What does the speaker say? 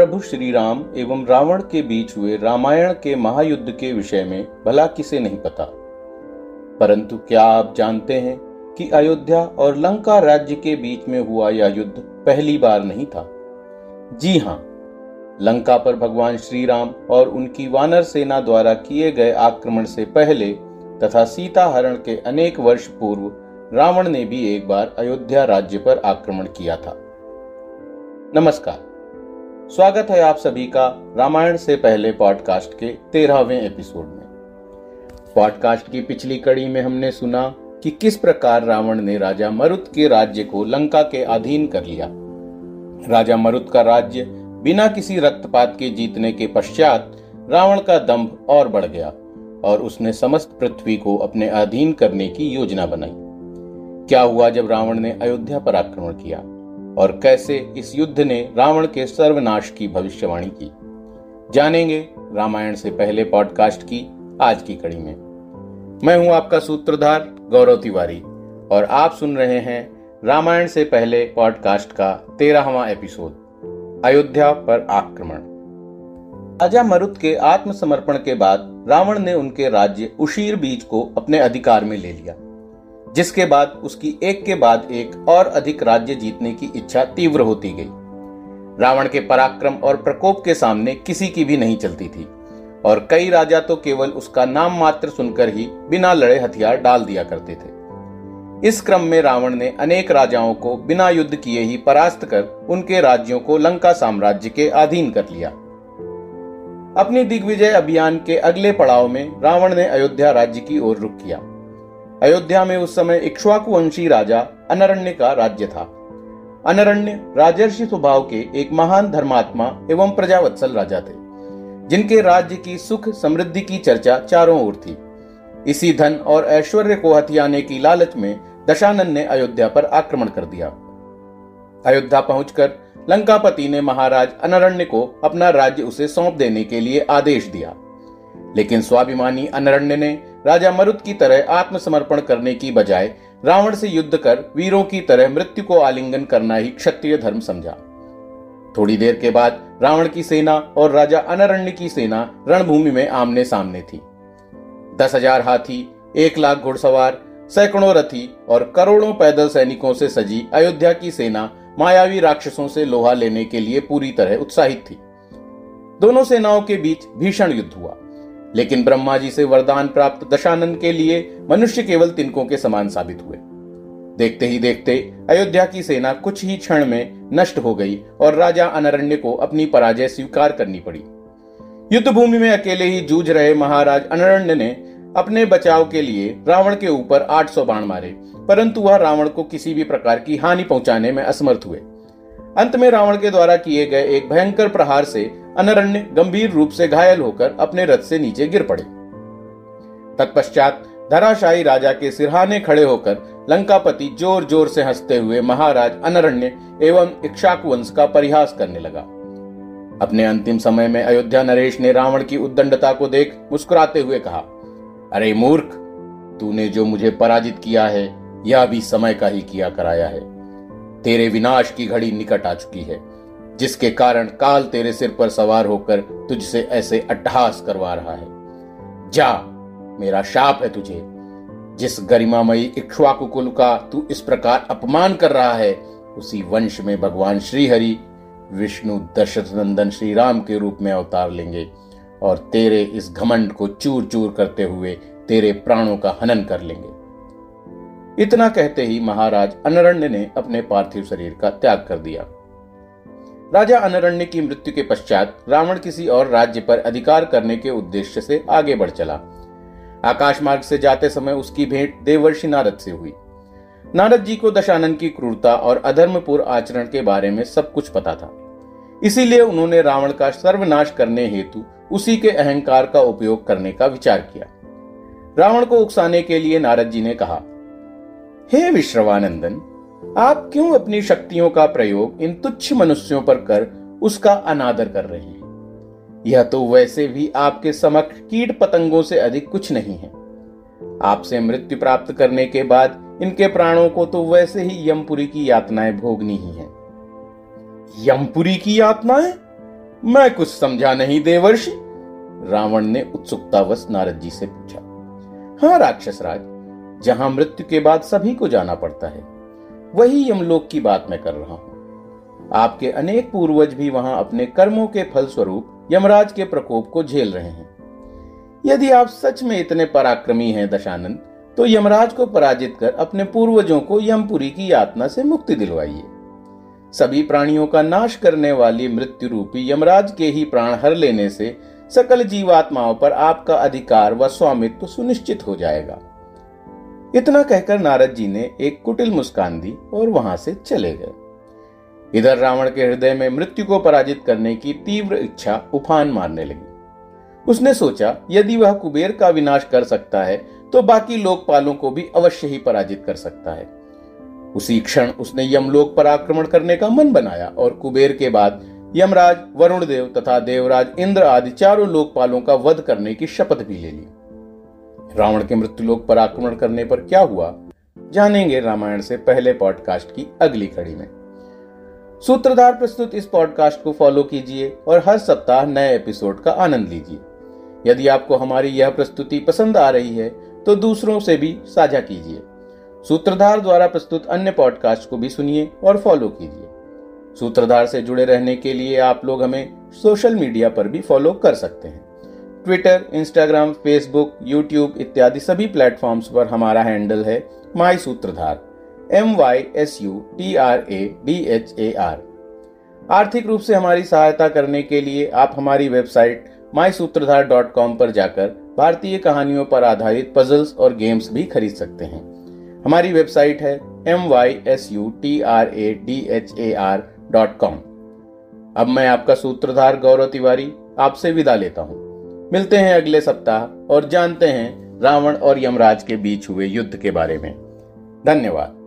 प्रभु श्री राम एवं रावण के बीच हुए रामायण के महायुद्ध के विषय में भला किसे नहीं पता। परंतु क्या आप जानते हैं कि अयोध्या और लंका राज्य के बीच में हुआ यह युद्ध पहली बार नहीं था? जी हाँ, लंका पर भगवान श्री राम और उनकी वानर सेना द्वारा किए गए आक्रमण से पहले तथा सीता हरण के अनेक वर्ष पूर्व रावण ने भी एक बार अयोध्या राज्य पर आक्रमण किया था। नमस्कार। स्वागत है आप सभी का रामायण से पहले पॉडकास्ट के तेरहवें एपिसोड में। पॉडकास्ट की पिछली कड़ी में हमने सुना कि किस प्रकार रावण ने राजा मरुत के राज्य को लंका के अधीन कर लिया। राजा मरुत का राज्य बिना किसी रक्तपात के जीतने के पश्चात रावण का दंभ और बढ़ गया और उसने समस्त पृथ्वी को अपने अधीन करने की योजना बनाई। क्या हुआ जब रावण ने अयोध्या पर आक्रमण किया? और कैसे इस युद्ध ने रावण के सर्वनाश की भविष्यवाणी की। जानेंगे रामायण से पहले पॉडकास्ट की आज की कड़ी में। मैं हूँ आपका सूत्रधार गौरव तिवारी, और आप सुन रहे हैं रामायण से पहले पॉडकास्ट का तेरहवा एपिसोड, अयोध्या पर आक्रमण। राजा मरुत के आत्मसमर्पण के बाद रावण ने उनके राज्य उशीर बीज को अपने अधिकार में ले लिया। जिसके बाद उसकी एक के बाद एक और अधिक राज्य जीतने की इच्छा तीव्र होती गई। रावण के पराक्रम और प्रकोप के सामने किसी की भी नहीं चलती थी, और कई राजा तो केवल उसका नाम मात्र सुनकर ही बिना लड़े हथियार डाल दिया करते थे। इस क्रम में रावण ने अनेक राजाओं को बिना युद्ध किए ही परास्त कर उनके राज्यों को लंका साम्राज्य के अधीन कर लिया। अपनी दिग्विजय अभियान के अगले पड़ाव में रावण ने अयोध्या राज्य की ओर रुख किया। अयोध्या में उस समय इक्ष्वाकु वंशी राजा अनरण्य का राज्य था। अनरण्य राजर्षि स्वभाव के एक महान धर्मात्मा एवं प्रजावत्सल राजा थे, जिनके राज्य की सुख समृद्धि की चर्चा चारों ओर थी। इसी धन और ऐश्वर्य को हथियाने की लालच में दशानन ने अयोध्या पर आक्रमण कर दिया। अयोध्या पहुंचकर लंकापति ने महाराज अनरण्य को अपना राज्य उसे सौंप देने के लिए आदेश दिया, लेकिन स्वाभिमानी अनरण्य ने राजा मरुत की तरह आत्मसमर्पण करने की बजाय रावण से युद्ध कर वीरों की तरह मृत्यु को आलिंगन करना ही क्षत्रिय धर्म समझा। थोड़ी देर के बाद रावण की सेना और राजा अनरण्य की सेना रणभूमि में आमने सामने थी। दस हज़ार हाथी, एक लाख घुड़सवार, सैकड़ों रथी और करोड़ों पैदल सैनिकों से सजी अयोध्या की सेना मायावी राक्षसों से लोहा लेने के लिए पूरी तरह उत्साहित थी। दोनों सेनाओं के बीच भीषण युद्ध हुआ। लेकिन ब्रह्मा जी से वरदान प्राप्त दशानन के लिए मनुष्य केवल तिनकों के समान साबित हुए। देखते ही देखते अयोध्या की सेना कुछ ही क्षण में नष्ट हो गई और राजा अनरण्य को अपनी पराजय स्वीकार करनी पड़ी। युद्ध भूमि में अकेले ही जूझ रहे महाराज अनरण्य ने अपने बचाव के लिए रावण के ऊपर 800 बाण मारे, परंतु वह रावण को किसी भी प्रकार की हानि पहुँचाने में असमर्थ हुए। अंत में रावण के द्वारा किए गए एक भयंकर प्रहार से अनरण्य गंभीर रूप से घायल होकर अपने रथ से नीचे गिर पड़े। तत्पश्चात धराशाही राजा के सिरहाने खड़े होकर लंकापति ज़ोर ज़ोर से हँसते हुए महाराज अनरण्य एवं इक्षाक वंश का परिहास करने लगा। अपने अंतिम समय में अयोध्या नरेश ने रावण की उद्दंडता को देख मुस्कुराते हुए कहा, अरे मूर्ख, तूने जो मुझे पराजित किया है, यह भी समय का ही किया कराया है। तेरे विनाश की घड़ी निकट आ चुकी है। जिसके कारण काल तेरे सिर पर सवार होकर तुझसे ऐसे अट्टहास करवा रहा है। जा, मेरा शाप है तुझे। जिस गरिमामयी इक्ष्वाकु कुल का तू इस प्रकार अपमान कर रहा है, उसी वंश में भगवान श्री हरि विष्णु दशरथ नंदन श्री राम के रूप में अवतार लेंगे और तेरे इस घमंड को चूर चूर करते हुए तेरे प्राणों का हनन कर लेंगे। इतना कहते ही महाराज अनरण्य ने अपने पार्थिव शरीर का त्याग कर दिया। राजा अनरण्य की मृत्यु के पश्चात रावण किसी और राज्य पर अधिकार करने के उद्देश्य से आगे बढ़ चला। आकाश मार्ग से जाते समय उसकी भेंट देवर्षि नारद से हुई। नारद जी को दशानन की क्रूरता और अधर्मपूर्ण आचरण के बारे में सब कुछ पता था। इसीलिए उन्होंने रावण का सर्वनाश करने हेतु उसी के अहंकार का उपयोग करने का विचार किया। रावण को उकसाने के लिए नारद जी ने कहा, हे विश्रवानंदन आप क्यों अपनी शक्तियों का प्रयोग इन तुच्छ मनुष्यों पर कर उसका अनादर कर रहे हैं? यह तो वैसे भी आपके समक्ष कीट पतंगों से अधिक कुछ नहीं है। आपसे मृत्यु प्राप्त करने के बाद इनके प्राणों को तो वैसे ही यमपुरी की यातनाएँ भोगनी ही है। यमपुरी की यातनाएँ? मैं कुछ समझा नहीं, देवर्षि। रावण ने उत्सुकतावश नारद जी से पूछा हाँ राक्षस राज जहाँ मृत्यु के बाद सभी को जाना पड़ता है वही यमलोक की बात मैं कर रहा हूँ। आपके अनेक पूर्वज भी वहाँ अपने कर्मों के फल स्वरूप यमराज के प्रकोप को झेल रहे हैं। यदि आप सच में इतने पराक्रमी हैं दशानंद तो यमराज को पराजित कर अपने पूर्वजों को यमपुरी की यातना से मुक्ति दिलवाइए। सभी प्राणियों का नाश करने वाली मृत्यु रूपी यमराज के ही प्राण हर लेने से सकल जीवात्माओं पर आपका अधिकार व स्वामित्व सुनिश्चित हो जाएगा। इतना कहकर नारद जी ने एक कुटिल मुस्कान दी और वहाँ से चले गए। इधर रावण के हृदय में मृत्यु को पराजित करने की तीव्र इच्छा उफान मारने लगी। उसने सोचा, यदि वह कुबेर का विनाश कर सकता है तो बाकी लोकपालों को भी अवश्य ही पराजित कर सकता है। उसी क्षण उसने यमलोक पर आक्रमण करने का मन बनाया और कुबेर के बाद यमराज वरुण देव तथा देवराज, इंद्र आदि चारों लोकपालों का वध करने की शपथ भी ले ली। रावण के मृत्युलोक पर आक्रमण करने पर क्या हुआ? जानेंगे रामायण से पहले पॉडकास्ट की अगली कड़ी में। सूत्रधार प्रस्तुत इस पॉडकास्ट को फॉलो कीजिए और हर सप्ताह नए एपिसोड का आनंद लीजिए। यदि आपको हमारी यह प्रस्तुति पसंद आ रही है तो दूसरों से भी साझा कीजिए। सूत्रधार द्वारा प्रस्तुत अन्य पॉडकास्ट को भी सुनिए और फॉलो कीजिए। सूत्रधार से जुड़े रहने के लिए आप लोग हमें सोशल मीडिया पर भी फॉलो कर सकते हैं। ट्विटर इंस्टाग्राम फेसबुक यूट्यूब इत्यादि सभी प्लेटफॉर्म्स पर हमारा हैंडल है my Sutradhar M Y S U T R A D H A R आर्थिक रूप से हमारी सहायता करने के लिए आप हमारी वेबसाइट माई सूत्रधार डॉट कॉम पर जाकर भारतीय कहानियों पर आधारित पजल्स और गेम्स भी खरीद सकते हैं। हमारी वेबसाइट है M Y S U T R A D H A R dot com अब मैं आपका सूत्रधार गौरव तिवारी आपसे विदा लेता हूँ। मिलते हैं अगले सप्ताह और जानते हैं रावण और यमराज के बीच हुए युद्ध के बारे में। धन्यवाद।